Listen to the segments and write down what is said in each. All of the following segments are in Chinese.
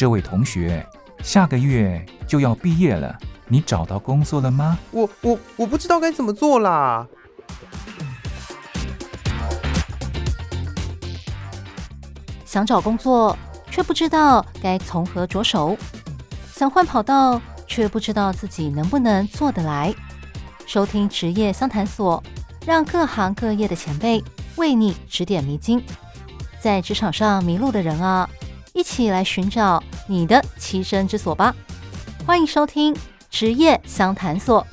这位同学，下个月就要毕业了，你找到工作了吗？我我我不知道该怎么做啦。想找工作，却不知道该从何着手；想换跑道，却不知道自己能不能做得来。收听职业相谈所，让各行各业的前辈为你指点迷津。在职场上迷路的人啊，一起来寻找你的栖身之所吧！欢迎收听职业相谈所。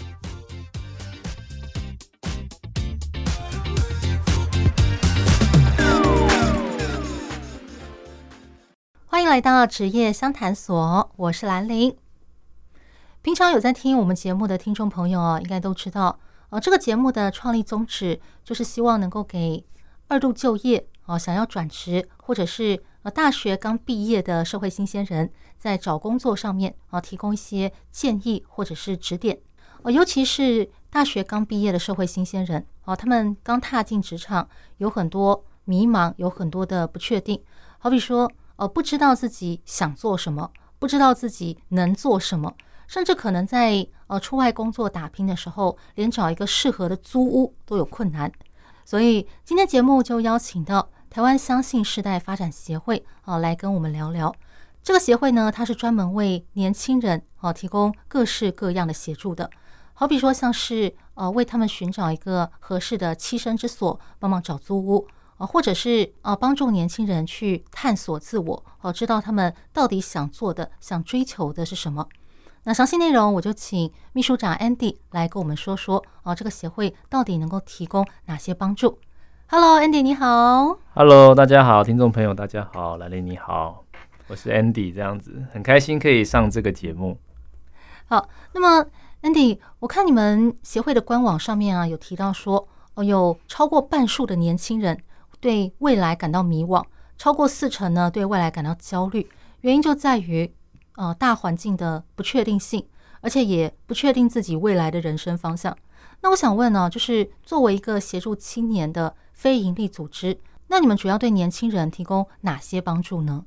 欢迎来到职业相谈所，我是兰玲。平常有在听我们节目的听众朋友啊，应该都知道，呃，这个节目的创立宗旨就是希望能够给二度就业啊，想要转职或者是。大学刚毕业的社会新鲜人，在找工作上面啊，提供一些建议或者是指点。哦，尤其是大学刚毕业的社会新鲜人哦，他们刚踏进职场，有很多迷茫，有很多的不确定。好比说，哦，不知道自己想做什么，不知道自己能做什么，甚至可能在呃出外工作打拼的时候，连找一个适合的租屋都有困难。所以今天节目就邀请到。台湾相信世代发展协会啊，来跟我们聊聊。这个协会呢，它是专门为年轻人啊提供各式各样的协助的。好比说，像是呃为他们寻找一个合适的栖身之所，帮忙找租屋啊，或者是啊帮助年轻人去探索自我，哦，知道他们到底想做的、想追求的是什么。那详细内容，我就请秘书长 Andy 来跟我们说说啊，这个协会到底能够提供哪些帮助。Hello，Andy，你好。Hello，大家好，听众朋友，大家好，兰玲你好，我是 Andy，这样子很开心可以上这个节目。好，那么 Andy，我看你们协会的官网上面啊，有提到说，哦，有超过半数的年轻人对未来感到迷惘，超过四成呢对未来感到焦虑，原因就在于呃大环境的不确定性，而且也不确定自己未来的人生方向。那我想问呢，就是作为一个协助青年的。非营利组织，那你们主要对年轻人提供哪些帮助呢？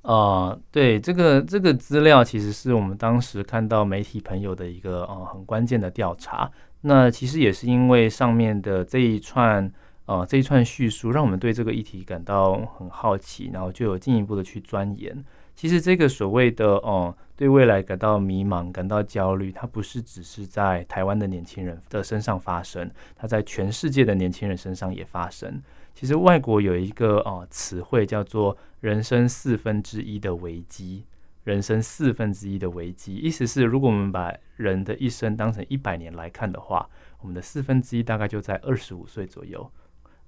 呃，对，这个这个资料其实是我们当时看到媒体朋友的一个呃很关键的调查。那其实也是因为上面的这一串呃这一串叙述，让我们对这个议题感到很好奇，然后就有进一步的去钻研。其实这个所谓的哦、对未来感到迷茫、感到焦虑，它不是只是在台湾的年轻人的身上发生，它在全世界的年轻人身上也发生。其实外国有一个哦词汇叫做“人生四分之一的危机”，人生四分之一的危机，意思是如果我们把人的一生当成一百年来看的话，我们的四分之一大概就在二十五岁左右。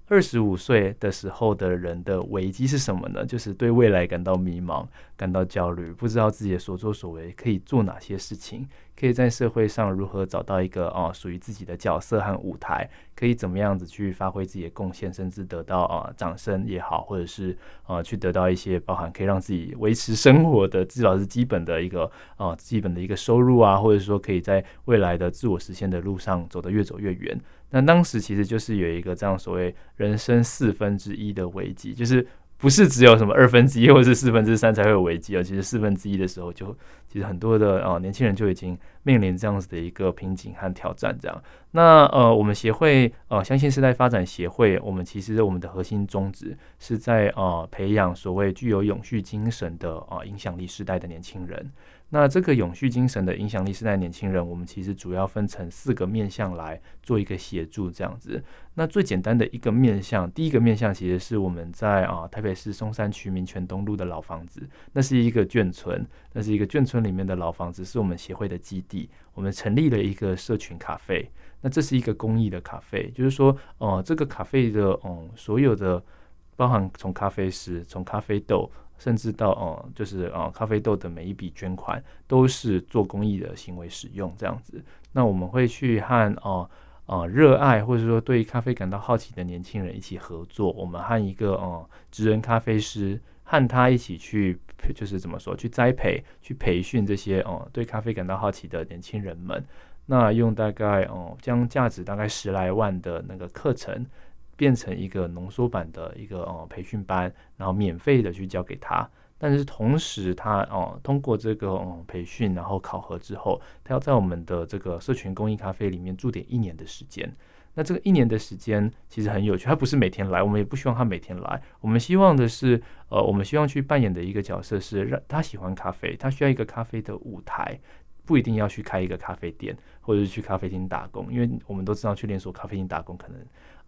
二十五岁的时候的人的危机是什么呢？就是对未来感到迷茫、感到焦虑，不知道自己的所作所为可以做哪些事情，可以在社会上如何找到一个啊属于自己的角色和舞台，可以怎么样子去发挥自己的贡献，甚至得到啊掌声也好，或者是啊去得到一些包含可以让自己维持生活的至少是基本的一个啊基本的一个收入啊，或者说可以在未来的自我实现的路上走得越走越远。那当时其实就是有一个这样所谓人生四分之一的危机，就是不是只有什么二分之一或者是四分之三才会有危机啊，其实四分之一的时候就其实很多的啊年轻人就已经面临这样子的一个瓶颈和挑战。这样，那呃我们协会呃相信世代发展协会，我们其实我们的核心宗旨是在呃培养所谓具有永续精神的啊影响力世代的年轻人。那这个永续精神的影响力世代年轻人，我们其实主要分成四个面向来做一个协助，这样子。那最简单的一个面向，第一个面向其实是我们在啊台北市松山区民权东路的老房子，那是一个眷村，那是一个眷村里面的老房子，是我们协会的基地。我们成立了一个社群咖啡，那这是一个公益的咖啡，就是说，哦、这个咖啡的，嗯，所有的包含从咖啡师，从咖啡豆。甚至到哦，就是啊，咖啡豆的每一笔捐款都是做公益的行为使用这样子。那我们会去和哦啊热爱或者说对咖啡感到好奇的年轻人一起合作。我们和一个哦职人咖啡师和他一起去，就是怎么说，去栽培、去培训这些哦对咖啡感到好奇的年轻人们。那用大概哦将价值大概十来万的那个课程。变成一个浓缩版的一个呃培训班，然后免费的去教给他。但是同时他哦通过这个嗯培训，然后考核之后，他要在我们的这个社群公益咖啡里面驻点一年的时间。那这个一年的时间其实很有趣，他不是每天来，我们也不希望他每天来。我们希望的是，呃，我们希望去扮演的一个角色是让他喜欢咖啡，他需要一个咖啡的舞台，不一定要去开一个咖啡店或者是去咖啡厅打工，因为我们都知道去连锁咖啡厅打工可能，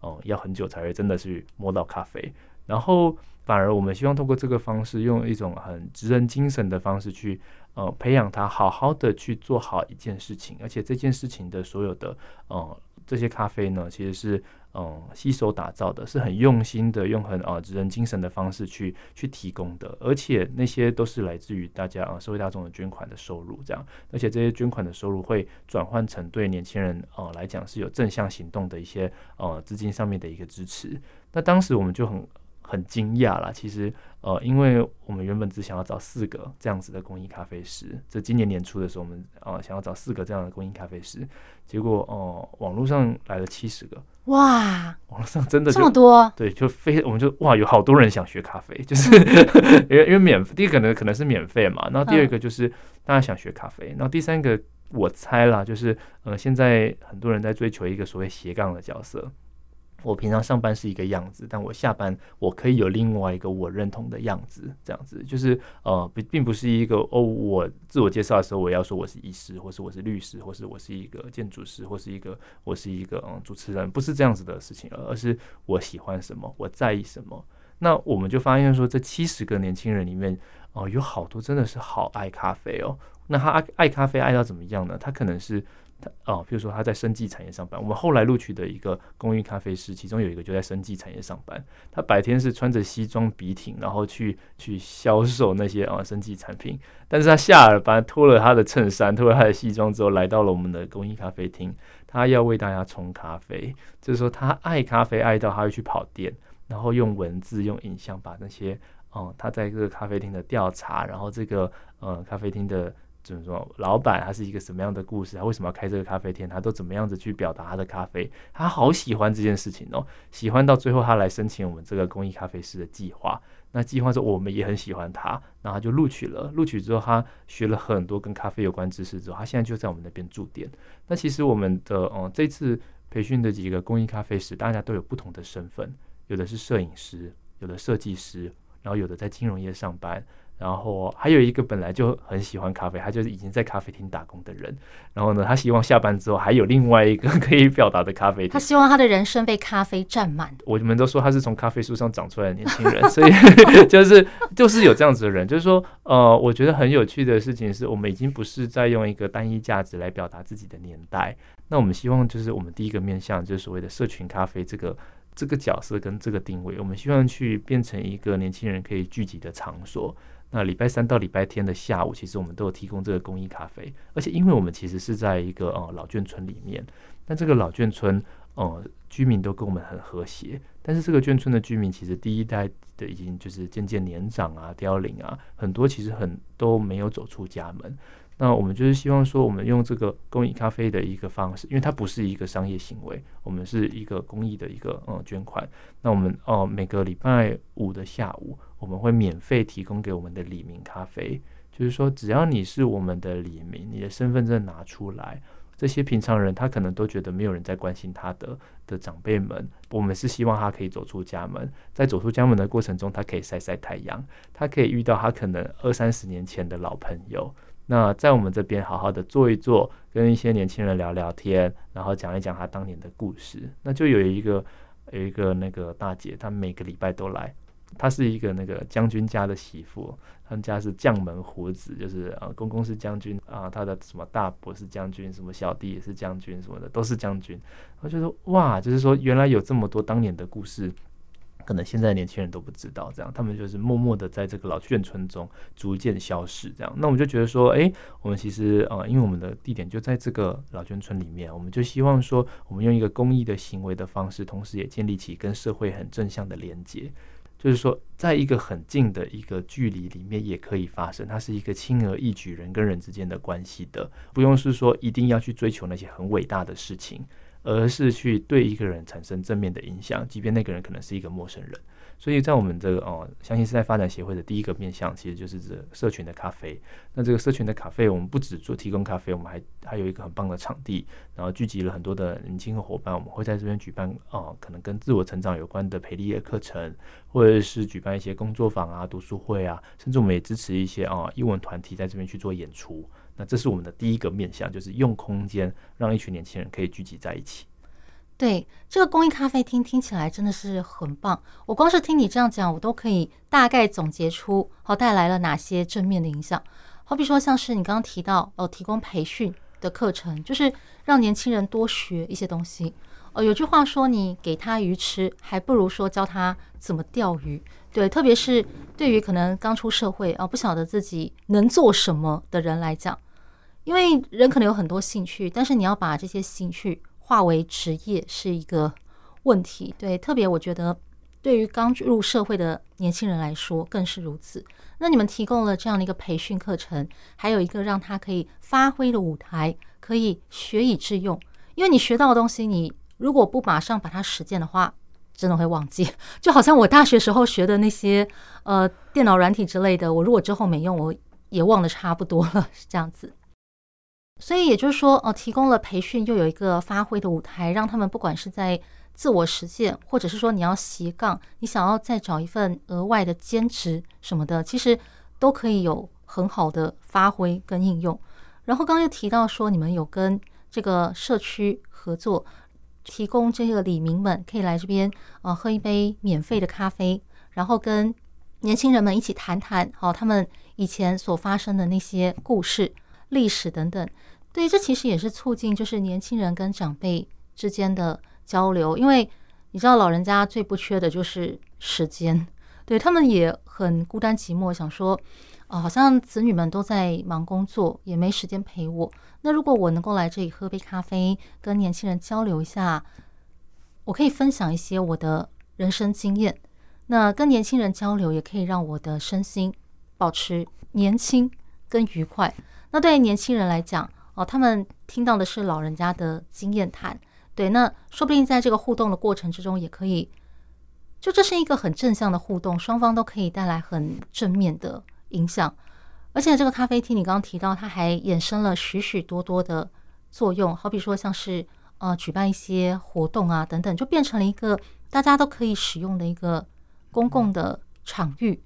哦、要很久才会真的去摸到咖啡。然后反而我们希望通过这个方式，用一种很职人精神的方式去，呃，培养他好好的去做好一件事情，而且这件事情的所有的，呃。这些咖啡呢，其实是嗯，携手打造的，是很用心的，用很啊职人精神的方式去去提供的，而且那些都是来自于大家啊社会大众的捐款的收入，这样，而且这些捐款的收入会转换成对年轻人啊来讲是有正向行动的一些呃资金上面的一个支持。那当时我们就很。很惊讶啦，其实，呃，因为我们原本只想要找四个这样子的公益咖啡师，这今年年初的时候，我们呃想要找四个这样的公益咖啡师，结果哦、呃，网络上来了七十个，哇，网络上真的这么多，对，就非我们就哇，有好多人想学咖啡，就是 因为因为免第一个呢可能是免费嘛，然后第二个就是大家想学咖啡，然后第三个我猜啦，就是呃现在很多人在追求一个所谓斜杠的角色。我平常上班是一个样子，但我下班我可以有另外一个我认同的样子，这样子就是呃，并并不是一个哦，我自我介绍的时候我要说我是医师，或是我是律师，或是我是一个建筑师，或是一个我是一个嗯主持人，不是这样子的事情，而是我喜欢什么，我在意什么。那我们就发现说，这七十个年轻人里面哦、有好多真的是好爱咖啡哦。那他爱爱咖啡爱到怎么样呢？他可能是。他哦，比如说他在生技产业上班，我们后来录取的一个公益咖啡师，其中有一个就在生技产业上班。他白天是穿着西装笔挺，然后去去销售那些啊生技产品，但是他下了班脱了他的衬衫，脱了他的西装之后，来到了我们的公益咖啡厅，他要为大家冲咖啡。就是说他爱咖啡爱到他会去跑店，然后用文字用影像把那些哦、他在这个咖啡厅的调查，然后这个呃咖啡厅的。怎么说，老板他是一个什么样的故事？他为什么要开这个咖啡店？他都怎么样子去表达他的咖啡？他好喜欢这件事情哦，喜欢到最后他来申请我们这个公益咖啡师的计划。那计划说我们也很喜欢他，然后他就录取了。录取之后，他学了很多跟咖啡有关知识之后，他现在就在我们那边驻店。那其实我们的嗯，这次培训的几个公益咖啡师，大家都有不同的身份，有的是摄影师，有的设计师，然后有的在金融业上班。然后还有一个本来就很喜欢咖啡，他就是已经在咖啡厅打工的人。然后呢，他希望下班之后还有另外一个可以表达的咖啡厅。他希望他的人生被咖啡占满。我们都说他是从咖啡树上长出来的年轻人，所以 就是就是有这样子的人。就是说，呃，我觉得很有趣的事情是我们已经不是在用一个单一价值来表达自己的年代。那我们希望就是我们第一个面向就是所谓的社群咖啡这个这个角色跟这个定位，我们希望去变成一个年轻人可以聚集的场所。那礼拜三到礼拜天的下午，其实我们都有提供这个公益咖啡，而且因为我们其实是在一个呃老眷村里面，但这个老眷村呃居民都跟我们很和谐，但是这个眷村的居民其实第一代的已经就是渐渐年长啊、凋零啊，很多其实很都没有走出家门。那我们就是希望说，我们用这个公益咖啡的一个方式，因为它不是一个商业行为，我们是一个公益的一个呃捐款。那我们哦、每个礼拜五的下午，我们会免费提供给我们的李明咖啡，就是说只要你是我们的李明，你的身份证拿出来，这些平常人他可能都觉得没有人在关心他的的长辈们，我们是希望他可以走出家门，在走出家门的过程中，他可以晒晒太阳，他可以遇到他可能二三十年前的老朋友。那在我们这边好好的坐一坐，跟一些年轻人聊聊天，然后讲一讲他当年的故事。那就有一个有一个那个大姐，她每个礼拜都来。她是一个那个将军家的媳妇，他们家是将门虎子，就是啊公公是将军啊，他的什么大伯是将军，什么小弟也是将军，什么的都是将军。我就说哇，就是说原来有这么多当年的故事。可能现在年轻人都不知道，这样他们就是默默的在这个老眷村中逐渐消失。这样，那我们就觉得说，哎，我们其实呃，因为我们的地点就在这个老眷村里面，我们就希望说，我们用一个公益的行为的方式，同时也建立起跟社会很正向的连接。就是说，在一个很近的一个距离里面也可以发生，它是一个轻而易举人跟人之间的关系的，不用是说一定要去追求那些很伟大的事情。而是去对一个人产生正面的影响，即便那个人可能是一个陌生人。所以在我们这个哦，相信是在发展协会的第一个面向，其实就是这社群的咖啡。那这个社群的咖啡，我们不只做提供咖啡，我们还还有一个很棒的场地，然后聚集了很多的年轻的伙伴。我们会在这边举办哦，可能跟自我成长有关的培力的课程，或者是举办一些工作坊啊、读书会啊，甚至我们也支持一些啊英文团体在这边去做演出。那这是我们的第一个面向，就是用空间让一群年轻人可以聚集在一起。对，这个公益咖啡厅听起来真的是很棒。我光是听你这样讲，我都可以大概总结出好带来了哪些正面的影响。好比说，像是你刚刚提到哦，提供培训的课程，就是让年轻人多学一些东西。哦，有句话说，你给他鱼吃，还不如说教他怎么钓鱼。对，特别是对于可能刚出社会啊，不晓得自己能做什么的人来讲，因为人可能有很多兴趣，但是你要把这些兴趣。化为职业是一个问题，对，特别我觉得对于刚入社会的年轻人来说更是如此。那你们提供了这样的一个培训课程，还有一个让他可以发挥的舞台，可以学以致用。因为你学到的东西，你如果不马上把它实践的话，真的会忘记。就好像我大学时候学的那些呃电脑软体之类的，我如果之后没用，我也忘得差不多了，是这样子。所以也就是说，哦，提供了培训，又有一个发挥的舞台，让他们不管是在自我实现，或者是说你要斜杠，你想要再找一份额外的兼职什么的，其实都可以有很好的发挥跟应用。然后刚刚又提到说，你们有跟这个社区合作，提供这个李民们可以来这边呃喝一杯免费的咖啡，然后跟年轻人们一起谈谈，好，他们以前所发生的那些故事。历史等等，对，这其实也是促进就是年轻人跟长辈之间的交流，因为你知道老人家最不缺的就是时间，对，他们也很孤单寂寞，想说啊，好像子女们都在忙工作，也没时间陪我。那如果我能够来这里喝杯咖啡，跟年轻人交流一下，我可以分享一些我的人生经验。那跟年轻人交流也可以让我的身心保持年轻跟愉快。那对于年轻人来讲，哦，他们听到的是老人家的经验谈，对，那说不定在这个互动的过程之中，也可以，就这是一个很正向的互动，双方都可以带来很正面的影响。而且这个咖啡厅，你刚刚提到，它还衍生了许许多多的作用，好比说像是呃举办一些活动啊等等，就变成了一个大家都可以使用的一个公共的场域。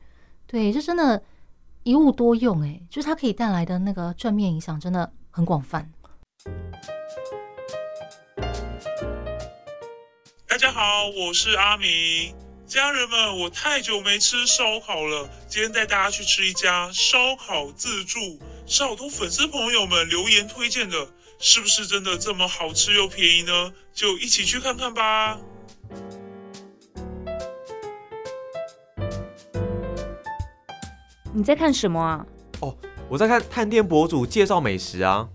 对，这真的。一物多用，哎，就是它可以带来的那个正面影响真的很广泛。大家好，我是阿明，家人们，我太久没吃烧烤了，今天带大家去吃一家烧烤自助，是好多粉丝朋友们留言推荐的，是不是真的这么好吃又便宜呢？就一起去看看吧。你在看什么啊？哦，我在看探店博主介绍美食啊。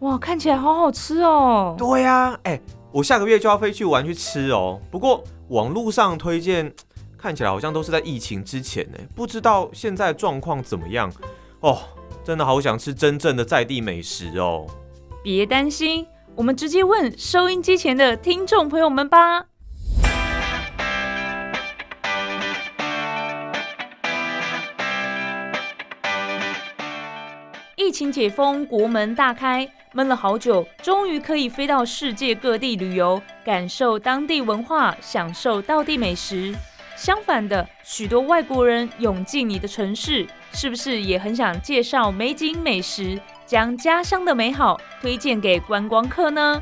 哇，看起来好好吃哦。对呀，哎，我下个月就要飞去玩去吃哦。不过网络上推荐 看起来好像都是在疫情之前呢，不知道现在状况怎么样哦。真的好想吃真正的在地美食哦。别担心，我们直接问收音机前的听众朋友们吧。疫情解封，国门大开，闷了好久，终于可以飞到世界各地旅游，感受当地文化，享受道地美食。相反的，许多外国人涌进你的城市，是不是也很想介绍美景美食，将家乡的美好推荐给观光客呢？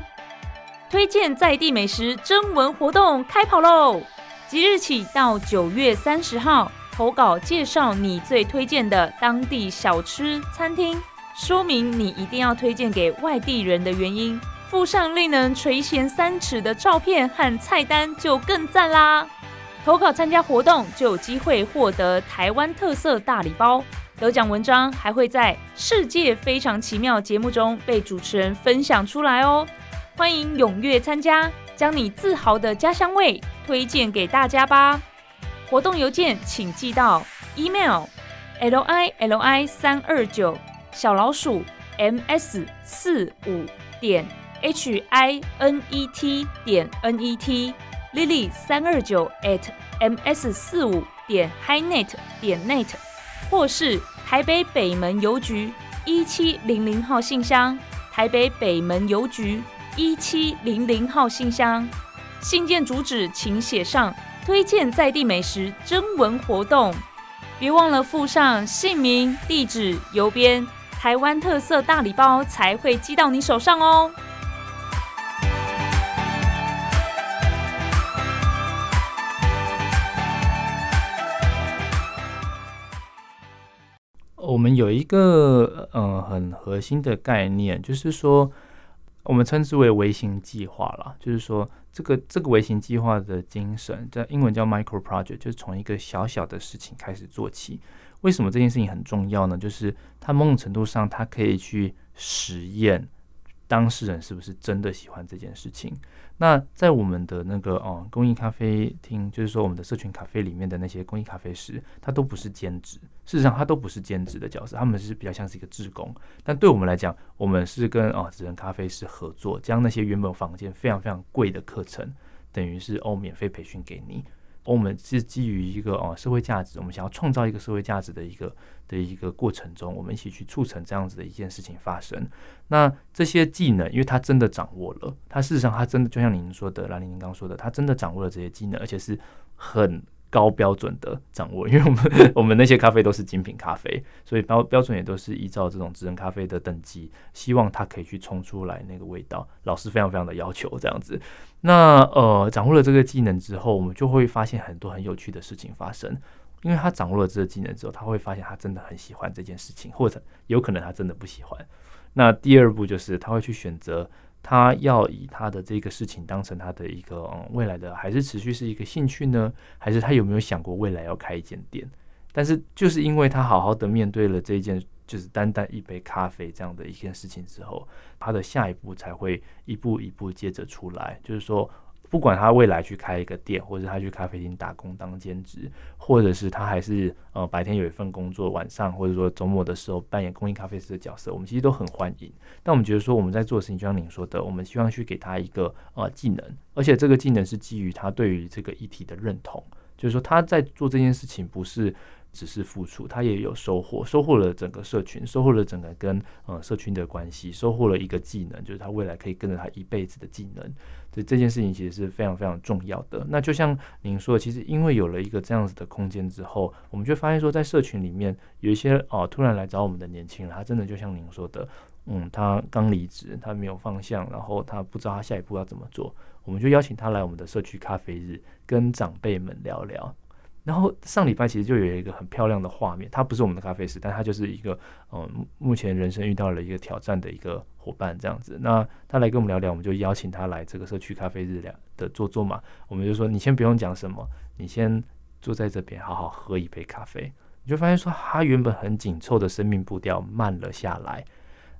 推荐在地美食征文活动开跑喽！即日起到九月三十号，投稿介绍你最推荐的当地小吃餐厅。说明你一定要推荐给外地人的原因，附上令人垂涎三尺的照片和菜单就更赞啦！投稿参加活动就有机会获得台湾特色大礼包，得奖文章还会在《世界非常奇妙》节目中被主持人分享出来哦！欢迎踊跃参加，将你自豪的家乡味推荐给大家吧！活动邮件请寄到 email l i l i 三二九。小老鼠 ms 四五点 h i n e t 点 n e t，lily 三二九 at m s 四五点 h i n e t 点 net，或是台北北门邮局一七零零号信箱，台北北门邮局一七零零号信箱。信件主旨请写上推荐在地美食征文活动，别忘了附上姓名、地址、邮编，台湾特色大礼包才会寄到你手上哦。我们有一个嗯很核心的概念，就是说我们称之为微型计划啦，就是说这个这个微型计划的精神，在英文叫 micro project，就是从一个小小的事情开始做起。为什么这件事情很重要呢？就是它某种程度上，它可以去实验当事人是不是真的喜欢这件事情。那在我们的那个哦公益咖啡厅，就是说我们的社群咖啡里面的那些公益咖啡师，他都不是兼职，事实上他都不是兼职的角色，他们是比较像是一个志工。但对我们来讲，我们是跟哦职人咖啡师合作，将那些原本房间非常非常贵的课程，等于是哦免费培训给你。我们是基于一个哦社会价值，我们想要创造一个社会价值的一个的一个过程中，我们一起去促成这样子的一件事情发生。那这些技能，因为他真的掌握了，他事实上他真的就像您说的，兰玲您刚说的，他真的掌握了这些技能，而且是很。高标准的掌握，因为我们我们那些咖啡都是精品咖啡，所以标标准也都是依照这种智能咖啡的等级，希望它可以去冲出来那个味道。老师非常非常的要求这样子。那呃，掌握了这个技能之后，我们就会发现很多很有趣的事情发生。因为他掌握了这个技能之后，他会发现他真的很喜欢这件事情，或者有可能他真的不喜欢。那第二步就是他会去选择。他要以他的这个事情当成他的一个嗯未来的，还是持续是一个兴趣呢？还是他有没有想过未来要开一间店？但是就是因为他好好的面对了这一件，就是单单一杯咖啡这样的一件事情之后，他的下一步才会一步一步接着出来，就是说。不管他未来去开一个店，或者他去咖啡厅打工当兼职，或者是他还是呃白天有一份工作，晚上或者说周末的时候扮演公益咖啡师的角色，我们其实都很欢迎。但我们觉得说我们在做的事情，就像您说的，我们希望去给他一个呃技能，而且这个技能是基于他对于这个议题的认同，就是说他在做这件事情不是。只是付出，他也有收获，收获了整个社群，收获了整个跟呃社群的关系，收获了一个技能，就是他未来可以跟着他一辈子的技能。所以这件事情其实是非常非常重要的。那就像您说的，其实因为有了一个这样子的空间之后，我们就发现说，在社群里面有一些哦、突然来找我们的年轻人，他真的就像您说的，嗯，他刚离职，他没有方向，然后他不知道他下一步要怎么做，我们就邀请他来我们的社区咖啡日，跟长辈们聊聊。然后上礼拜其实就有一个很漂亮的画面，他不是我们的咖啡师，但他就是一个嗯，目前人生遇到了一个挑战的一个伙伴这样子。那他来跟我们聊聊，我们就邀请他来这个社区咖啡日聊的坐坐嘛。我们就说，你先不用讲什么，你先坐在这边好好喝一杯咖啡。你就发现说，他原本很紧凑的生命步调慢了下来。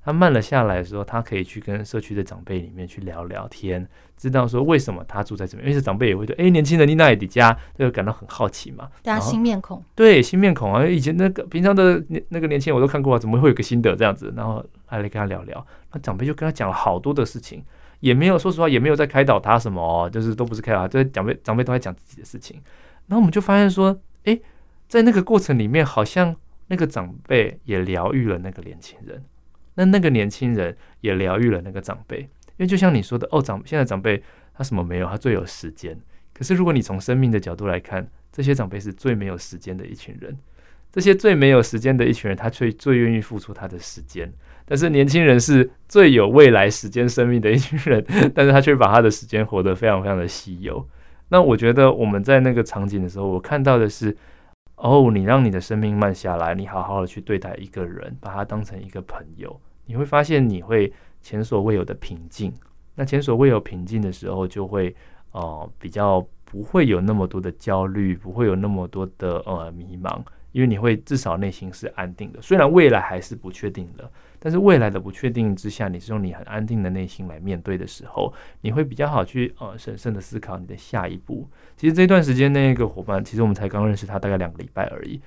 他慢了下来的时候，他可以去跟社区的长辈里面去聊聊天，知道说为什么他住在这边。因为是长辈也会对，哎，年轻人你哪里的家，就感到很好奇嘛。对啊，新面孔。对，新面孔啊，以前那个平常的那那个年轻人我都看过啊，怎么会有个新的这样子？然后来来跟他聊聊，那长辈就跟他讲了好多的事情，也没有说实话，也没有在开导他什么哦，就是都不是开导他，就是长辈长辈都在讲自己的事情。然后我们就发现说，哎，在那个过程里面，好像那个长辈也疗愈了那个年轻人。那那个年轻人也疗愈了那个长辈，因为就像你说的，哦，长现在长辈他什么没有，他最有时间。可是如果你从生命的角度来看，这些长辈是最没有时间的一群人，这些最没有时间的一群人，他却最愿意付出他的时间。但是年轻人是最有未来时间生命的一群人，但是他却把他的时间活得非常非常的稀有。那我觉得我们在那个场景的时候，我看到的是。哦，你让你的生命慢下来，你好好的去对待一个人，把他当成一个朋友，你会发现你会前所未有的平静。那前所未有平静的时候，就会呃比较不会有那么多的焦虑，不会有那么多的呃迷茫，因为你会至少内心是安定的。虽然未来还是不确定的，但是未来的不确定之下，你是用你很安定的内心来面对的时候，你会比较好去呃审慎的思考你的下一步。其实这段时间那个伙伴，其实我们才刚认识他大概两个礼拜而已。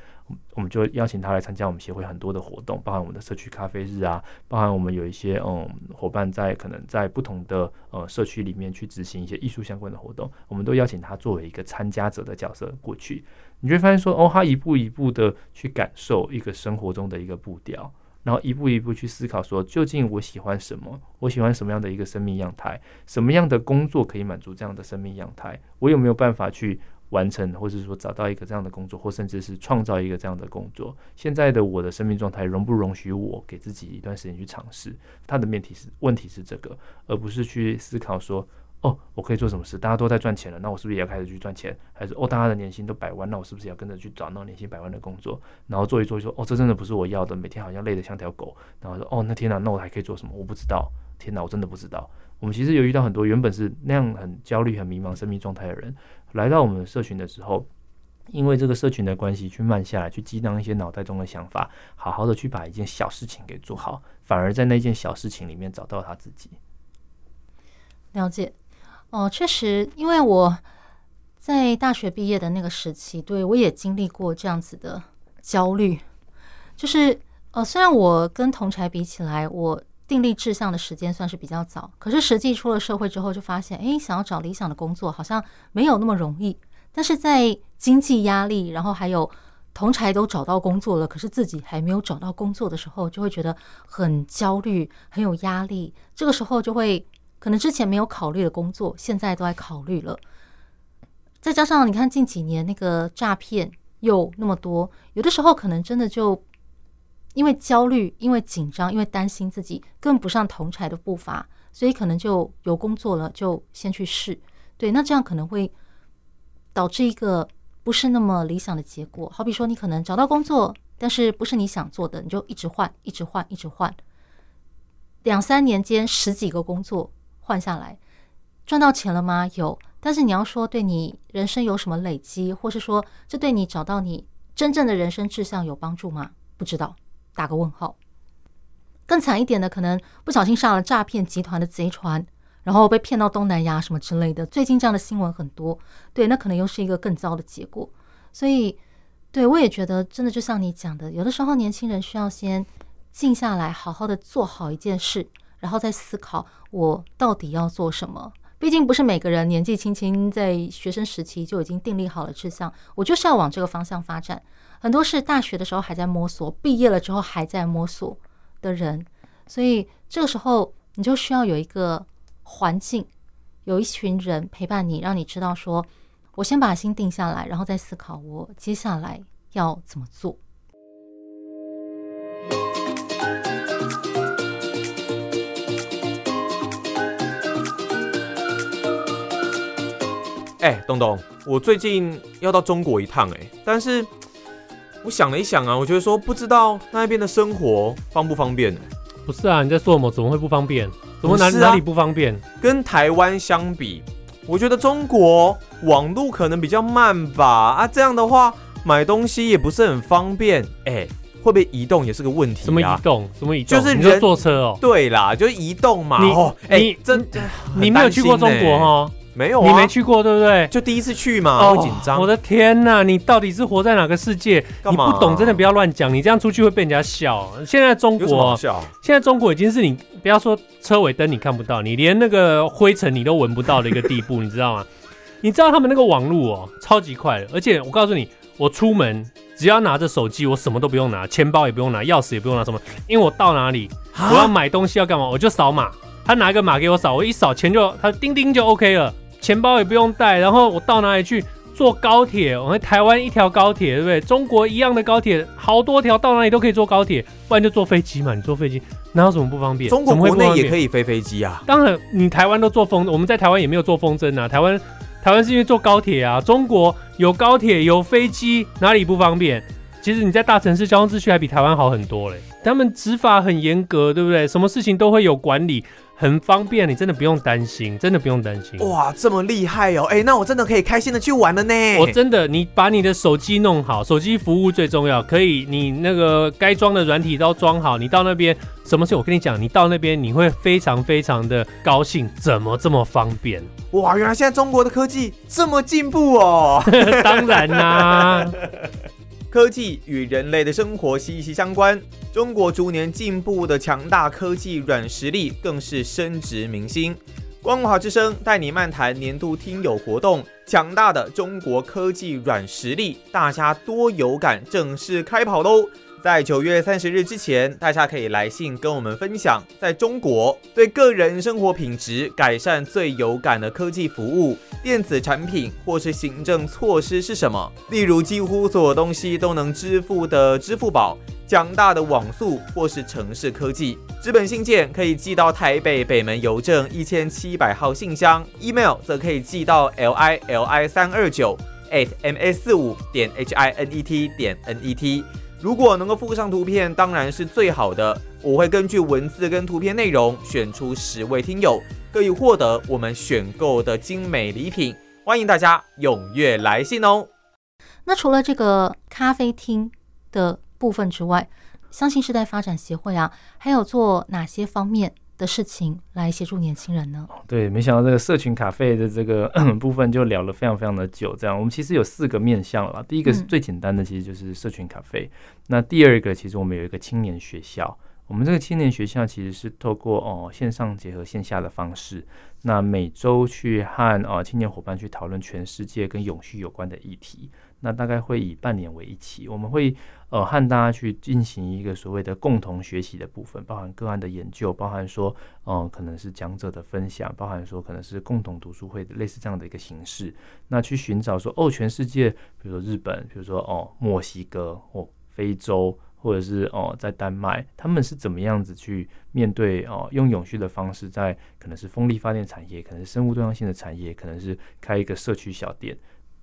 我们就邀请他来参加我们协会很多的活动，包含我们的社区咖啡日啊，包含我们有一些嗯伙伴在可能在不同的呃社区里面去执行一些艺术相关的活动，我们都邀请他作为一个参加者的角色过去，你就会发现说哦，他一步一步的去感受一个生活中的一个步调，然后一步一步去思考说，究竟我喜欢什么？我喜欢什么样的一个生命样态？什么样的工作可以满足这样的生命样态？我有没有办法去？完成，或者说找到一个这样的工作，或甚至是创造一个这样的工作。现在的我的生命状态容不容许我给自己一段时间去尝试？他的命题是问题是这个，而不是去思考说，哦，我可以做什么事？大家都在赚钱了，那我是不是也要开始去赚钱？还是哦，大家的年薪都百万，那我是不是也要跟着去找那种年薪百万的工作？然后做一做，说，哦，这真的不是我要的，每天好像累得像条狗。然后说，哦，那天哪，那我还可以做什么？我不知道，天哪，我真的不知道。我们其实有遇到很多原本是那样很焦虑、很迷茫生命状态的人，来到我们社群的时候。因为这个社群的关系，去慢下来，去激荡一些脑袋中的想法，好好的去把一件小事情给做好，反而在那件小事情里面找到他自己。了解，哦，确实，因为我在大学毕业的那个时期，对，我也经历过这样子的焦虑，就是，呃，虽然我跟同侪比起来，我订立志向的时间算是比较早，可是实际出了社会之后，就发现，哎，想要找理想的工作，好像没有那么容易。但是在经济压力，然后还有同侪都找到工作了，可是自己还没有找到工作的时候，就会觉得很焦虑，很有压力。这个时候就会可能之前没有考虑的工作，现在都在考虑了。再加上你看近几年那个诈骗又那么多，有的时候可能真的就因为焦虑、因为紧张、因为担心自己跟不上同侪的步伐，所以可能就有工作了就先去试。对，那这样可能会。导致一个不是那么理想的结果，好比说你可能找到工作，但是不是你想做的，你就一直换，一直换，一直换，两三年间十几个工作换下来，赚到钱了吗？有，但是你要说对你人生有什么累积，或是说这对你找到你真正的人生志向有帮助吗？不知道，打个问号。更惨一点的，可能不小心上了诈骗集团的贼船。然后被骗到东南亚什么之类的，最近这样的新闻很多。对，那可能又是一个更糟的结果。所以，对我也觉得，真的就像你讲的，有的时候年轻人需要先静下来，好好的做好一件事，然后再思考我到底要做什么。毕竟不是每个人年纪轻轻在学生时期就已经订立好了志向，我就是要往这个方向发展。很多是大学的时候还在摸索，毕业了之后还在摸索的人，所以这个时候你就需要有一个。环境有一群人陪伴你，让你知道说，我先把心定下来，然后再思考我接下来要怎么做。哎，东东，我最近要到中国一趟，哎，但是我想了一想啊，我觉得说不知道那边的生活方不方便呢？不是啊，你在说什么？怎么会不方便？怎么哪、啊、哪里不方便？跟台湾相比，我觉得中国网路可能比较慢吧。啊，这样的话买东西也不是很方便。哎、欸，会不会移动也是个问题、啊？什么移动？什么移动？就是人就坐车哦。对啦，就是移动嘛。你哎、欸，真你没有去过中国哈？没有、啊，你没去过，对不对？就第一次去嘛，会紧张。我的天哪，你到底是活在哪个世界？你不懂，真的不要乱讲。你这样出去会被人家笑。现在中国，现在中国已经是你不要说车尾灯你看不到，你连那个灰尘你都闻不到的一个地步，你知道吗？你知道他们那个网络哦，超级快的。而且我告诉你，我出门只要拿着手机，我什么都不用拿，钱包也不用拿，钥匙也不用拿，什么？因为我到哪里，我要买东西要干嘛，我就扫码，他拿一个码给我扫，我一扫钱就他叮叮就 OK 了。钱包也不用带，然后我到哪里去坐高铁？我们台湾一条高铁，对不对？中国一样的高铁，好多条，到哪里都可以坐高铁，不然就坐飞机嘛。你坐飞机哪有什么不方便？中国国内也可以飞飞机啊。当然，你台湾都坐风，我们在台湾也没有坐风筝啊。台湾台湾是因为坐高铁啊。中国有高铁有飞机，哪里不方便？其实你在大城市交通秩序还比台湾好很多嘞。他们执法很严格，对不对？什么事情都会有管理。很方便，你真的不用担心，真的不用担心。哇，这么厉害哦！哎、欸，那我真的可以开心的去玩了呢。我真的，你把你的手机弄好，手机服务最重要。可以，你那个该装的软体都装好，你到那边什么事？我跟你讲，你到那边你会非常非常的高兴。怎么这么方便？哇，原来现在中国的科技这么进步哦！当然啦、啊。科技与人类的生活息息相关，中国逐年进步的强大科技软实力更是深植民心。光华之声带你漫谈年度听友活动，强大的中国科技软实力，大家多有感，正式开跑喽！在九月三十日之前，大家可以来信跟我们分享，在中国对个人生活品质改善最有感的科技服务、电子产品或是行政措施是什么？例如，几乎所有东西都能支付的支付宝、强大的网速或是城市科技。纸本信件可以寄到台北北门邮政一千七百号信箱，email 则可以寄到 l i l i 三二九 at m a 四五点 h i n e t 点 n e t。如果能够附上图片，当然是最好的。我会根据文字跟图片内容选出十位听友，可以获得我们选购的精美礼品。欢迎大家踊跃来信哦。那除了这个咖啡厅的部分之外，相信时代发展协会啊，还有做哪些方面的事情来协助年轻人呢？对，没想到这个社群咖啡的这个 部分就聊了非常非常的久。这样，我们其实有四个面向了。第一个是最简单的，其实就是社群咖啡。嗯、那第二个，其实我们有一个青年学校。我们这个青年学校其实是透过哦线上结合线下的方式，那每周去和哦青年伙伴去讨论全世界跟永续有关的议题。那大概会以半年为一期，我们会呃和大家去进行一个所谓的共同学习的部分，包含个案的研究，包含说嗯、呃、可能是讲者的分享，包含说可能是共同读书会的类似这样的一个形式。那去寻找说哦全世界，比如说日本，比如说哦墨西哥或非洲，或者是哦在丹麦，他们是怎么样子去面对哦用永续的方式，在可能是风力发电产业，可能是生物多样性的产业，可能是开一个社区小店，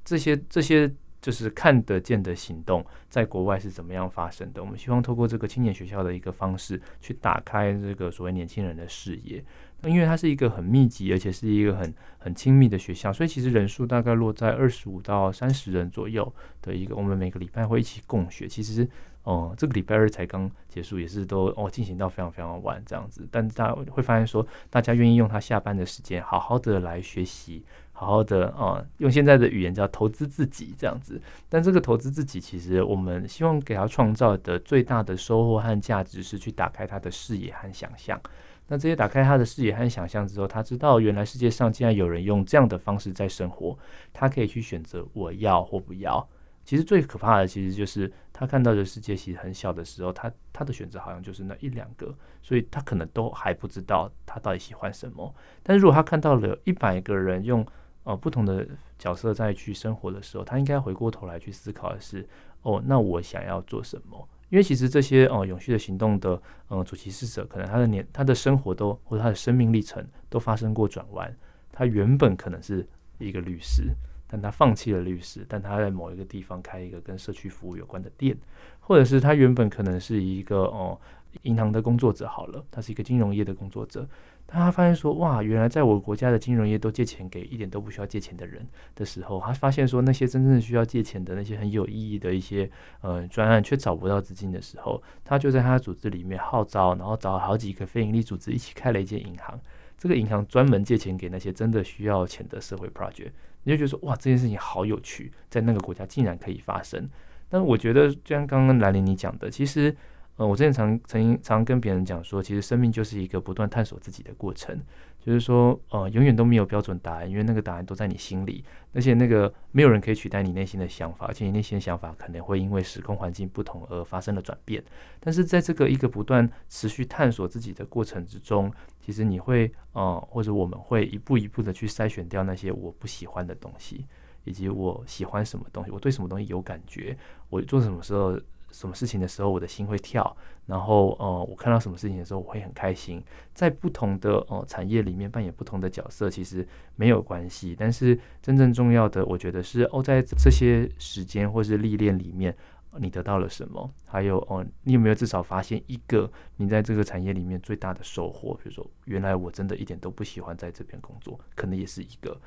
这些这些。就是看得见的行动，在国外是怎么样发生的？我们希望透过这个青年学校的一个方式，去打开这个所谓年轻人的视野。那因为它是一个很密集，而且是一个很很亲密的学校，所以其实人数大概落在二十五到三十人左右的一个。我们每个礼拜会一起共学。其实，哦、这个礼拜二才刚结束，也是都哦进行到非常非常晚这样子。但大家会发现说，大家愿意用他下班的时间，好好的来学习。好好的啊、用现在的语言叫投资自己这样子。但这个投资自己，其实我们希望给他创造的最大的收获和价值是去打开他的视野和想象。那这些打开他的视野和想象之后，他知道原来世界上竟然有人用这样的方式在生活，他可以去选择我要或不要。其实最可怕的，其实就是他看到的世界其实很小的时候，他他的选择好像就是那一两个，所以他可能都还不知道他到底喜欢什么。但是如果他看到了一百个人用呃，不同的角色在去生活的时候，他应该回过头来去思考的是，哦，那我想要做什么？因为其实这些呃永续的行动的呃主其事者，可能他的年、他的生活都或者他的生命历程都发生过转弯。他原本可能是一个律师，但他放弃了律师，但他在某一个地方开一个跟社区服务有关的店，或者是他原本可能是一个哦、银行的工作者，好了，他是一个金融业的工作者。他发现说，哇，原来在我国家的金融业都借钱给一点都不需要借钱的人的时候，他发现说，那些真正需要借钱的那些很有意义的一些呃专案，却找不到资金的时候，他就在他的组织里面号召，然后找好几个非营利组织一起开了一间银行。这个银行专门借钱给那些真的需要钱的社会 project。你就觉得说，哇，这件事情好有趣，在那个国家竟然可以发生。但我觉得，就像刚刚兰陵你讲的，其实。呃，我之前常曾经常跟别人讲说，其实生命就是一个不断探索自己的过程，就是说，呃，永远都没有标准答案，因为那个答案都在你心里，而且那个没有人可以取代你内心的想法，而且你内心的想法可能会因为时空环境不同而发生了转变。但是在这个一个不断持续探索自己的过程之中，其实你会，呃，或者我们会一步一步的去筛选掉那些我不喜欢的东西，以及我喜欢什么东西，我对什么东西有感觉，我做什么时候。什么事情的时候，我的心会跳，然后呃，我看到什么事情的时候，我会很开心。在不同的呃产业里面扮演不同的角色，其实没有关系。但是真正重要的，我觉得是哦，在这些时间或是历练里面，你得到了什么？还有哦，你有没有至少发现一个你在这个产业里面最大的收获？比如说，原来我真的一点都不喜欢在这边工作，可能也是一个，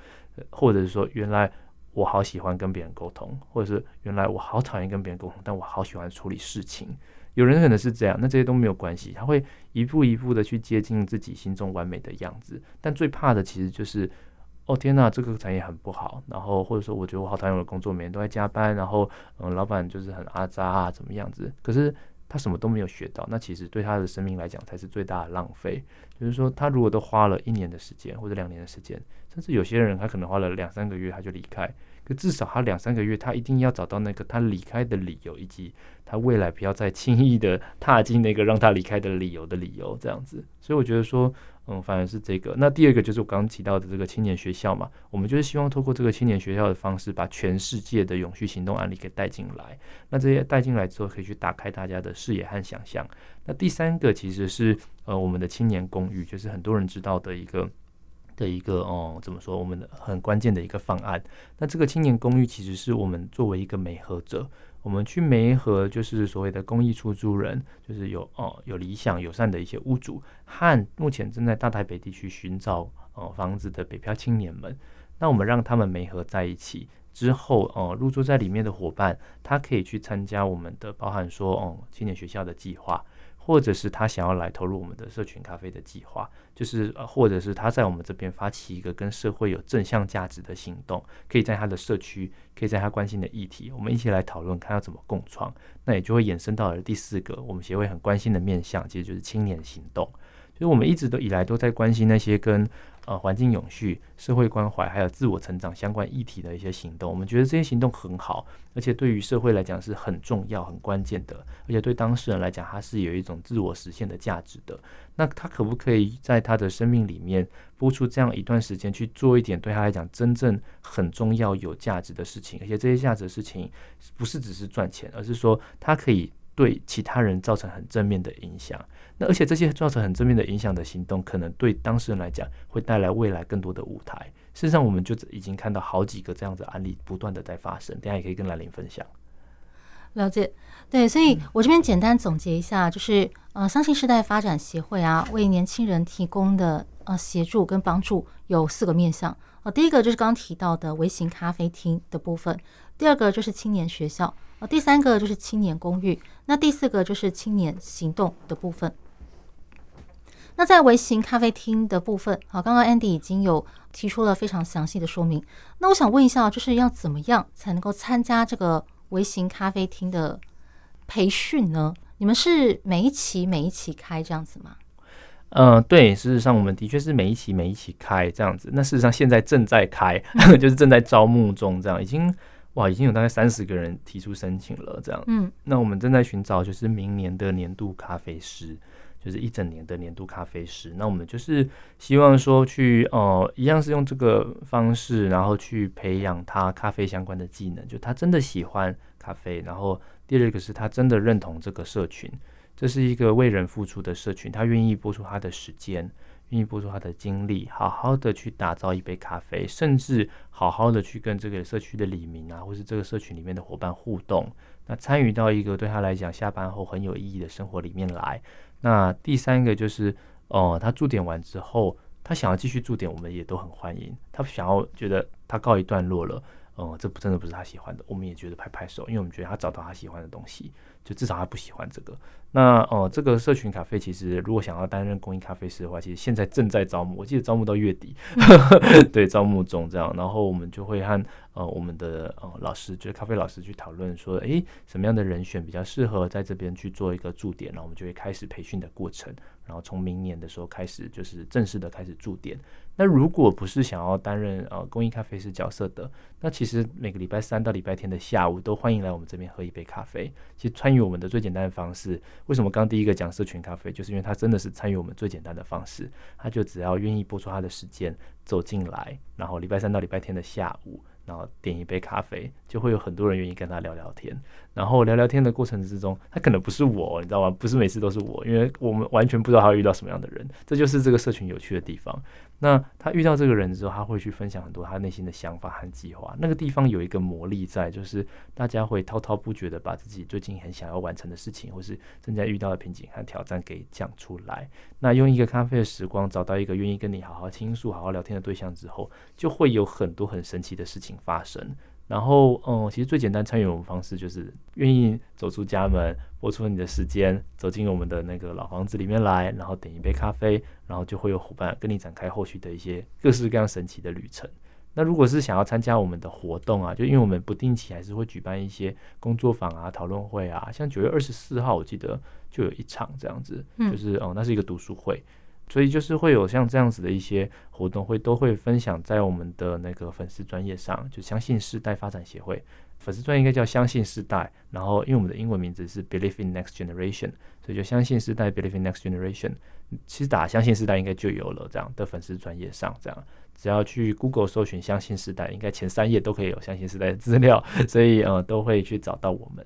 或者是说，原来我好喜欢跟别人沟通，或者是原来我好讨厌跟别人沟通，但我好喜欢处理事情。有人可能是这样，那这些都没有关系，他会一步一步的去接近自己心中完美的样子。但最怕的其实就是。哦天呐，这个产业很不好。然后或者说，我觉得我好讨厌我的工作，每天都在加班。然后，嗯，老板就是很阿扎啊，怎么样子？可是他什么都没有学到，那其实对他的生命来讲才是最大的浪费。就是说，他如果都花了一年的时间或者两年的时间，甚至有些人他可能花了两三个月他就离开，可至少他两三个月他一定要找到那个他离开的理由，以及他未来不要再轻易的踏进那个让他离开的理由的理由，这样子。所以我觉得说。嗯，反而是这个。那第二个就是我刚刚提到的这个青年学校嘛，我们就是希望透过这个青年学校的方式，把全世界的永续行动案例给带进来。那这些带进来之后，可以去打开大家的视野和想象。那第三个其实是呃我们的青年公寓，就是很多人知道的一个的一个哦、嗯，怎么说？我们的很关键的一个方案。那这个青年公寓其实是我们作为一个美合者。我们去媒合，就是所谓的公益出租人，就是有哦有理想友善的一些屋主，和目前正在大台北地区寻找哦房子的北漂青年们。那我们让他们媒合在一起之后，哦入住在里面的伙伴，他可以去参加我们的，包含说哦青年学校的计划。或者是他想要来投入我们的社群咖啡的计划，就是呃，或者是他在我们这边发起一个跟社会有正向价值的行动，可以在他的社区，可以在他关心的议题，我们一起来讨论，看要怎么共创。那也就会衍生到了第四个，我们协会很关心的面向，其实就是青年行动。就是我们一直都以来都在关心那些跟呃，环境永续、社会关怀，还有自我成长相关议题的一些行动，我们觉得这些行动很好，而且对于社会来讲是很重要、很关键的，而且对当事人来讲，它是有一种自我实现的价值的。那他可不可以在他的生命里面拨出这样一段时间去做一点对他来讲真正很重要、有价值的事情？而且这些价值的事情不是只是赚钱，而是说他可以对其他人造成很正面的影响。那而且这些造成很正面的影响的行动，可能对当事人来讲会带来未来更多的舞台。事实上，我们就已经看到好几个这样子案例不断的在发生。等下也可以跟兰玲分享。了解，对，所以我这边简单总结一下，就是呃，相信时代发展协会啊，为年轻人提供的呃协助跟帮助有四个面向。呃，第一个就是刚刚提到的微型咖啡厅的部分，第二个就是青年学校，哦，第三个就是青年公寓，那第四个就是青年行动的部分。那在微型咖啡厅的部分，好，刚刚 Andy 已经有提出了非常详细的说明。那我想问一下，就是要怎么样才能够参加这个微型咖啡厅的培训呢？你们是每一期每一期开这样子吗？嗯、对，事实上我们的确是每一期每一期开这样子。那事实上现在正在开，就是正在招募中，这样已经哇，已经有大概三十个人提出申请了，这样。嗯，那我们正在寻找就是明年的年度咖啡师。就是一整年的年度咖啡师，那我们就是希望说去呃，一样是用这个方式，然后去培养他咖啡相关的技能，就他真的喜欢咖啡。然后第二个是他真的认同这个社群，这是一个为人付出的社群，他愿意播出他的时间，愿意拨出他的精力，好好的去打造一杯咖啡，甚至好好的去跟这个社区的里民啊，或是这个社群里面的伙伴互动，那参与到一个对他来讲下班后很有意义的生活里面来。那第三个就是，哦、他驻点完之后，他想要继续驻点，我们也都很欢迎。他想要觉得他告一段落了，哦、呃，这不真的不是他喜欢的，我们也觉得拍拍手，因为我们觉得他找到他喜欢的东西，就至少他不喜欢这个。那哦、呃，这个社群咖啡其实如果想要担任公益咖啡师的话，其实现在正在招募，我记得招募到月底，对，招募中这样。然后我们就会和呃我们的呃老师，就是咖啡老师去讨论说，诶，什么样的人选比较适合在这边去做一个驻点，然后我们就会开始培训的过程。然后从明年的时候开始，就是正式的开始驻点。那如果不是想要担任呃公益咖啡师角色的，那其实每个礼拜三到礼拜天的下午都欢迎来我们这边喝一杯咖啡。其实参与我们的最简单的方式，为什么刚第一个讲社群咖啡，就是因为他真的是参与我们最简单的方式，他就只要愿意拨出他的时间走进来，然后礼拜三到礼拜天的下午。然后点一杯咖啡，就会有很多人愿意跟他聊聊天。然后聊聊天的过程之中，他可能不是我，你知道吗？不是每次都是我，因为我们完全不知道他会遇到什么样的人。这就是这个社群有趣的地方。那他遇到这个人之后，他会去分享很多他内心的想法和计划。那个地方有一个魔力在，就是大家会滔滔不绝的把自己最近很想要完成的事情，或是正在遇到的瓶颈和挑战给讲出来。那用一个咖啡的时光，找到一个愿意跟你好好倾诉、好好聊天的对象之后，就会有很多很神奇的事情发生。然后，嗯，其实最简单参与我们方式就是愿意走出家门，拨出你的时间，走进我们的那个老房子里面来，然后点一杯咖啡，然后就会有伙伴跟你展开后续的一些各式各样神奇的旅程。那如果是想要参加我们的活动啊，就因为我们不定期还是会举办一些工作坊啊、讨论会啊，像九月二十四号我记得就有一场这样子，就是哦、嗯，那是一个读书会。所以就是会有像这样子的一些活动，会都会分享在我们的那个粉丝专业上，就相信世代发展协会粉丝专业应该叫相信世代，然后因为我们的英文名字是 Believe in Next Generation，所以就相信世代 Believe in Next Generation，其实打相信世代应该就有了这样的粉丝专业上，这样只要去 Google 搜寻相信世代，应该前三页都可以有相信世代的资料，所以呃都会去找到我们。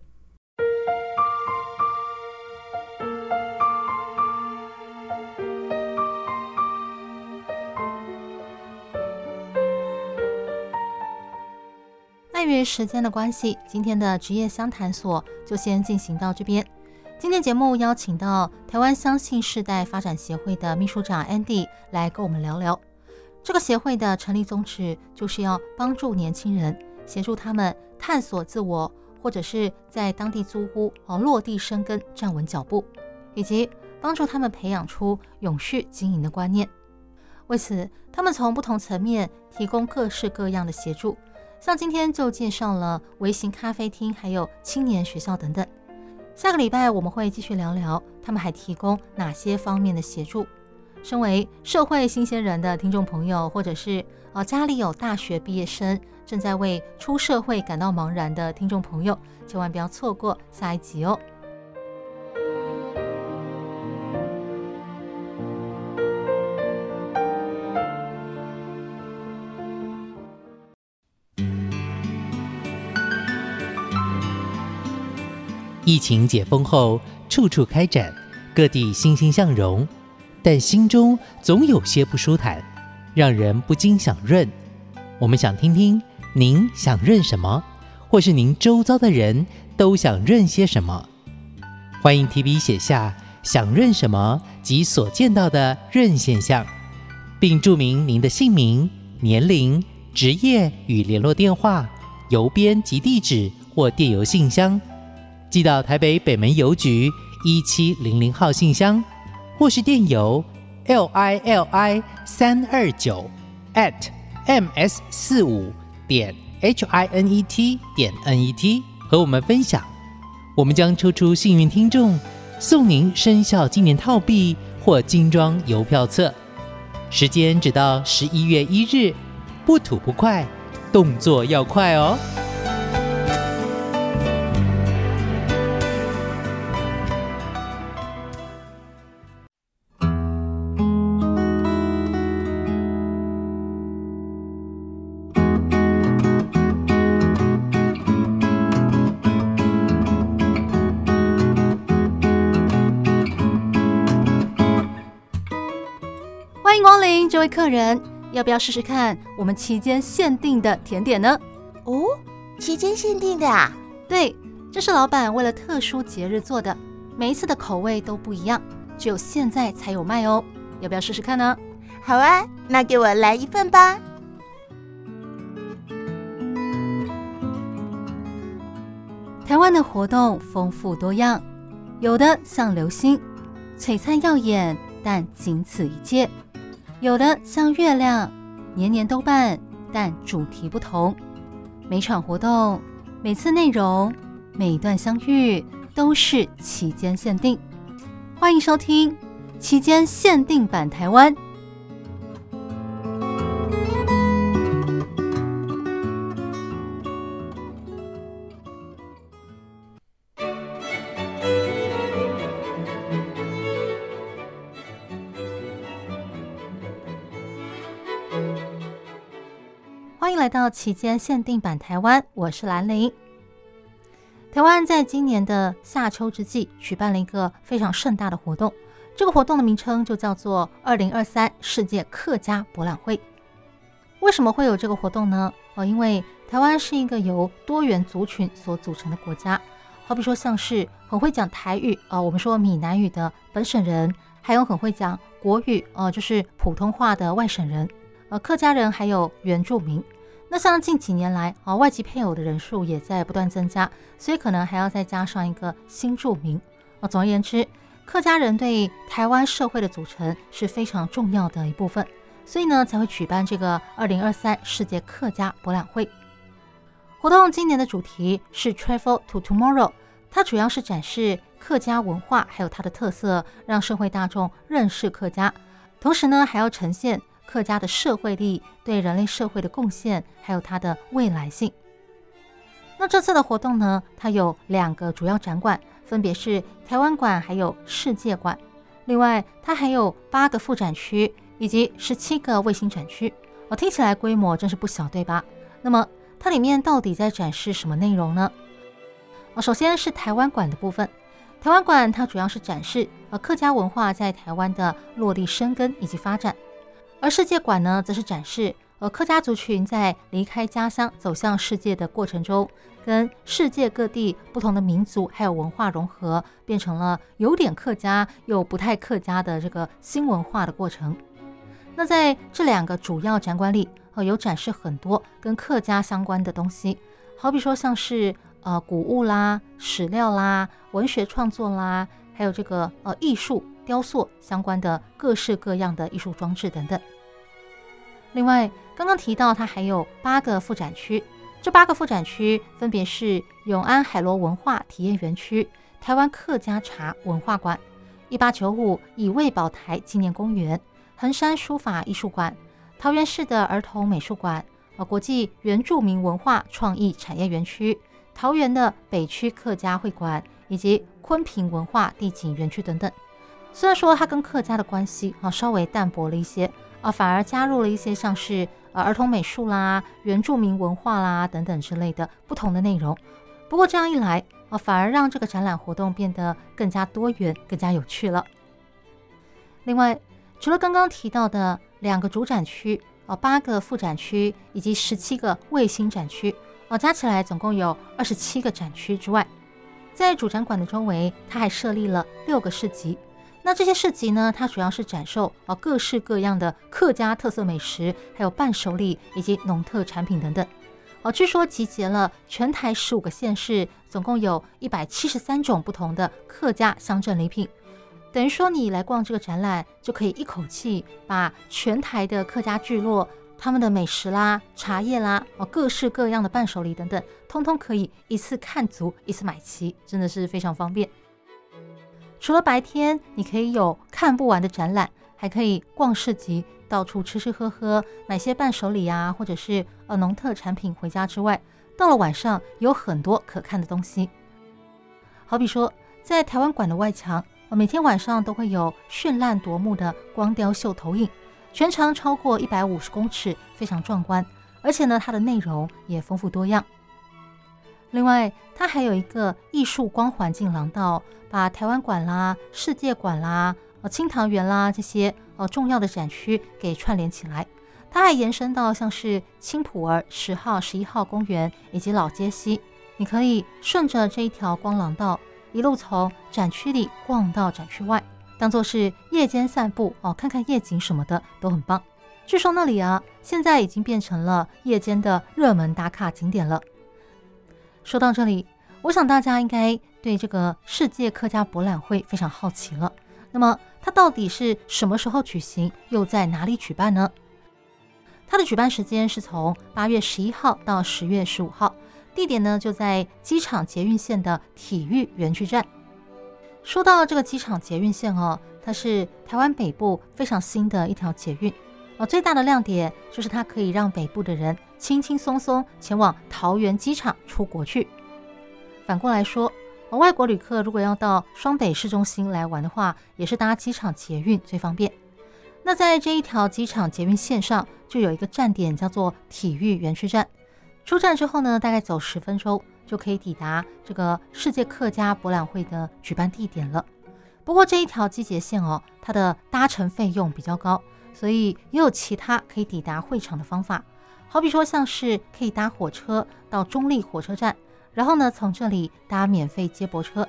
时间的关系，今天的职业相谈所就先进行到这边。今天节目邀请到台湾相信世代发展协会的秘书长 Andy 来跟我们聊聊。这个协会的成立宗旨就是要帮助年轻人，协助他们探索自我，或者是在当地租屋哦落地生根、站稳脚步，以及帮助他们培养出永续经营的观念。为此，他们从不同层面提供各式各样的协助。像今天就介绍了微型咖啡厅，还有青年学校等等。下个礼拜我们会继续聊聊他们还提供哪些方面的协助。身为社会新鲜人的听众朋友，或者是呃家里有大学毕业生正在为出社会感到茫然的听众朋友，千万不要错过下一集哦。疫情解封后，处处开展，各地欣欣向荣，但心中总有些不舒坦，让人不禁想润。我们想听听您想润什么，或是您周遭的人都想润些什么？欢迎提笔写下想润什么及所见到的润现象，并注明您的姓名、年龄、职业与联络电话、邮编及地址或电邮信箱。寄到台北北门邮局一七零零号信箱，或是电邮 l i l i 三二九 at m s 四五点 h i n e t 点 n e t 和我们分享，我们将抽出幸运听众，送您生肖纪念套币或精装邮票册。时间只到十一月一日，不吐不快，动作要快哦。客人，要不要试试看我们期间限定的甜点呢？哦，期间限定的啊？对，这是老板为了特殊节日做的，每一次的口味都不一样，只有现在才有卖哦。要不要试试看呢？好啊，那给我来一份吧。台湾的活动丰富多样，有的像流星，璀璨耀眼，但仅此一届。有的像月亮，年年都办，但主题不同。每场活动、每次内容、每段相遇都是期间限定。欢迎收听期间限定版台湾。到期间限定版台湾，我是兰陵。台湾在今年的夏秋之际举办了一个非常盛大的活动，这个活动的名称就叫做二零二三世界客家博览会。为什么会有这个活动呢？哦，因为台湾是一个由多元族群所组成的国家，好比说像是很会讲台语啊，我们说闽南语的本省人，还有很会讲国语哦，就是普通话的外省人，呃，客家人还有原住民。那像近几年来啊，外籍配偶的人数也在不断增加，所以可能还要再加上一个新住民啊。总而言之，客家人对台湾社会的组成是非常重要的一部分。所以呢，才会举办这个二零二三世界客家博览会活动。今年的主题是 Travel to Tomorrow，它主要是展示客家文化还有它的特色，让社会大众认识客家。同时呢，还要呈现客家的社会力对人类社会的贡献，还有它的未来性。那这次的活动呢，它有两个主要展馆，分别是台湾馆还有世界馆。另外，它还有八个副展区。以及十七个卫星展区，哦，听起来规模真是不小，对吧？那么它里面到底在展示什么内容呢？哦，首先是台湾馆的部分，台湾馆它主要是展示呃客家文化在台湾的落地生根以及发展，而世界馆呢，则是展示呃客家族群在离开家乡走向世界的过程中，跟世界各地不同的民族还有文化融合，变成了有点客家又不太客家的这个新文化的过程。那在这两个主要展馆里，呃，有展示很多跟客家相关的东西，好比说像是呃古物啦、史料啦、文学创作啦，还有这个呃艺术雕塑相关的各式各样的艺术装置等等。另外，刚刚提到它还有八个副展区，这八个副展区分别是永安海螺文化体验园区、台湾客家茶文化馆、一八九五乙未保台纪念公园。横山书法艺术馆、桃园市的儿童美术馆、呃国际原住民文化创意产业园区、桃园的北区客家会馆以及昆平文化地景园区等等。虽然说它跟客家的关系啊稍微淡薄了一些啊，反而加入了一些像是呃儿童美术啦、原住民文化啦等等之类的不同的内容。不过这样一来啊，反而让这个展览活动变得更加多元、更加有趣了。另外。除了刚刚提到的两个主展区哦，八个副展区以及十七个卫星展区哦，加起来总共有二十七个展区之外，在主展馆的周围，它还设立了六个市集。那这些市集呢，它主要是展售哦各式各样的客家特色美食，还有伴手礼以及农特产品等等。哦，据说集结了全台十五个县市，总共有一百七十三种不同的客家乡镇礼品。等于说，你来逛这个展览，就可以一口气把全台的客家聚落他们的美食啦、茶叶啦、哦各式各样的伴手礼等等，通通可以一次看足、一次买齐，真的是非常方便。除了白天你可以有看不完的展览，还可以逛市集，到处吃吃喝喝，买些伴手礼啊，或者是呃农特产品回家之外，到了晚上有很多可看的东西。好比说，在台湾馆的外墙。每天晚上都会有绚烂夺目的光雕秀投影，全长超过一百五十公尺，非常壮观。而且呢，它的内容也丰富多样。另外，它还有一个艺术光环境廊道，把台湾馆啦、世界馆啦、呃青塘园啦这些呃重要的展区给串联起来。它还延伸到像是青埔儿十号、十一号公园以及老街西，你可以顺着这一条光廊道。一路从展区里逛到展区外，当做是夜间散步哦，看看夜景什么的都很棒。据说那里啊，现在已经变成了夜间的热门打卡景点了。说到这里，我想大家应该对这个世界客家博览会非常好奇了。那么，它到底是什么时候举行，又在哪里举办呢？它的举办时间是从八月十一号到十月十五号。地点呢，就在机场捷运线的体育园区站。说到这个机场捷运线哦，它是台湾北部非常新的一条捷运哦。最大的亮点就是它可以让北部的人轻轻松松前往桃园机场出国去。反过来说，外国旅客如果要到双北市中心来玩的话，也是搭机场捷运最方便。那在这一条机场捷运线上，就有一个站点叫做体育园区站。出站之后呢，大概走十分钟就可以抵达这个世界客家博览会的举办地点了。不过这一条机捷线哦，它的搭乘费用比较高，所以也有其他可以抵达会场的方法。好比说，像是可以搭火车到中坜火车站，然后呢从这里搭免费接驳车；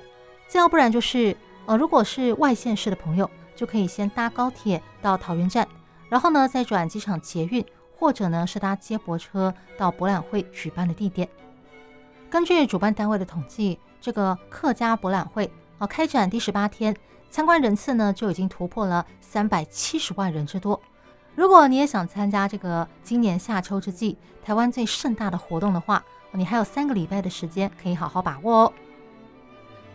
再要不然就是，呃，如果是外县市的朋友，就可以先搭高铁到桃园站，然后呢再转机场捷运，或者呢是搭接驳车到博览会举办的地点。根据主办单位的统计，这个客家博览会啊，开展第十八天，参观人次呢就已经突破了三百七十万人之多。如果你也想参加这个今年夏秋之际台湾最盛大的活动的话，你还有三个礼拜的时间可以好好把握哦。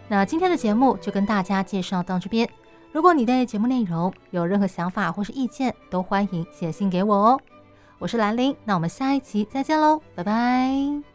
那今天的节目就跟大家介绍到这边。如果你对节目内容有任何想法或是意见，都欢迎写信给我哦。我是兰陵，那我们下一期再见喽，拜拜。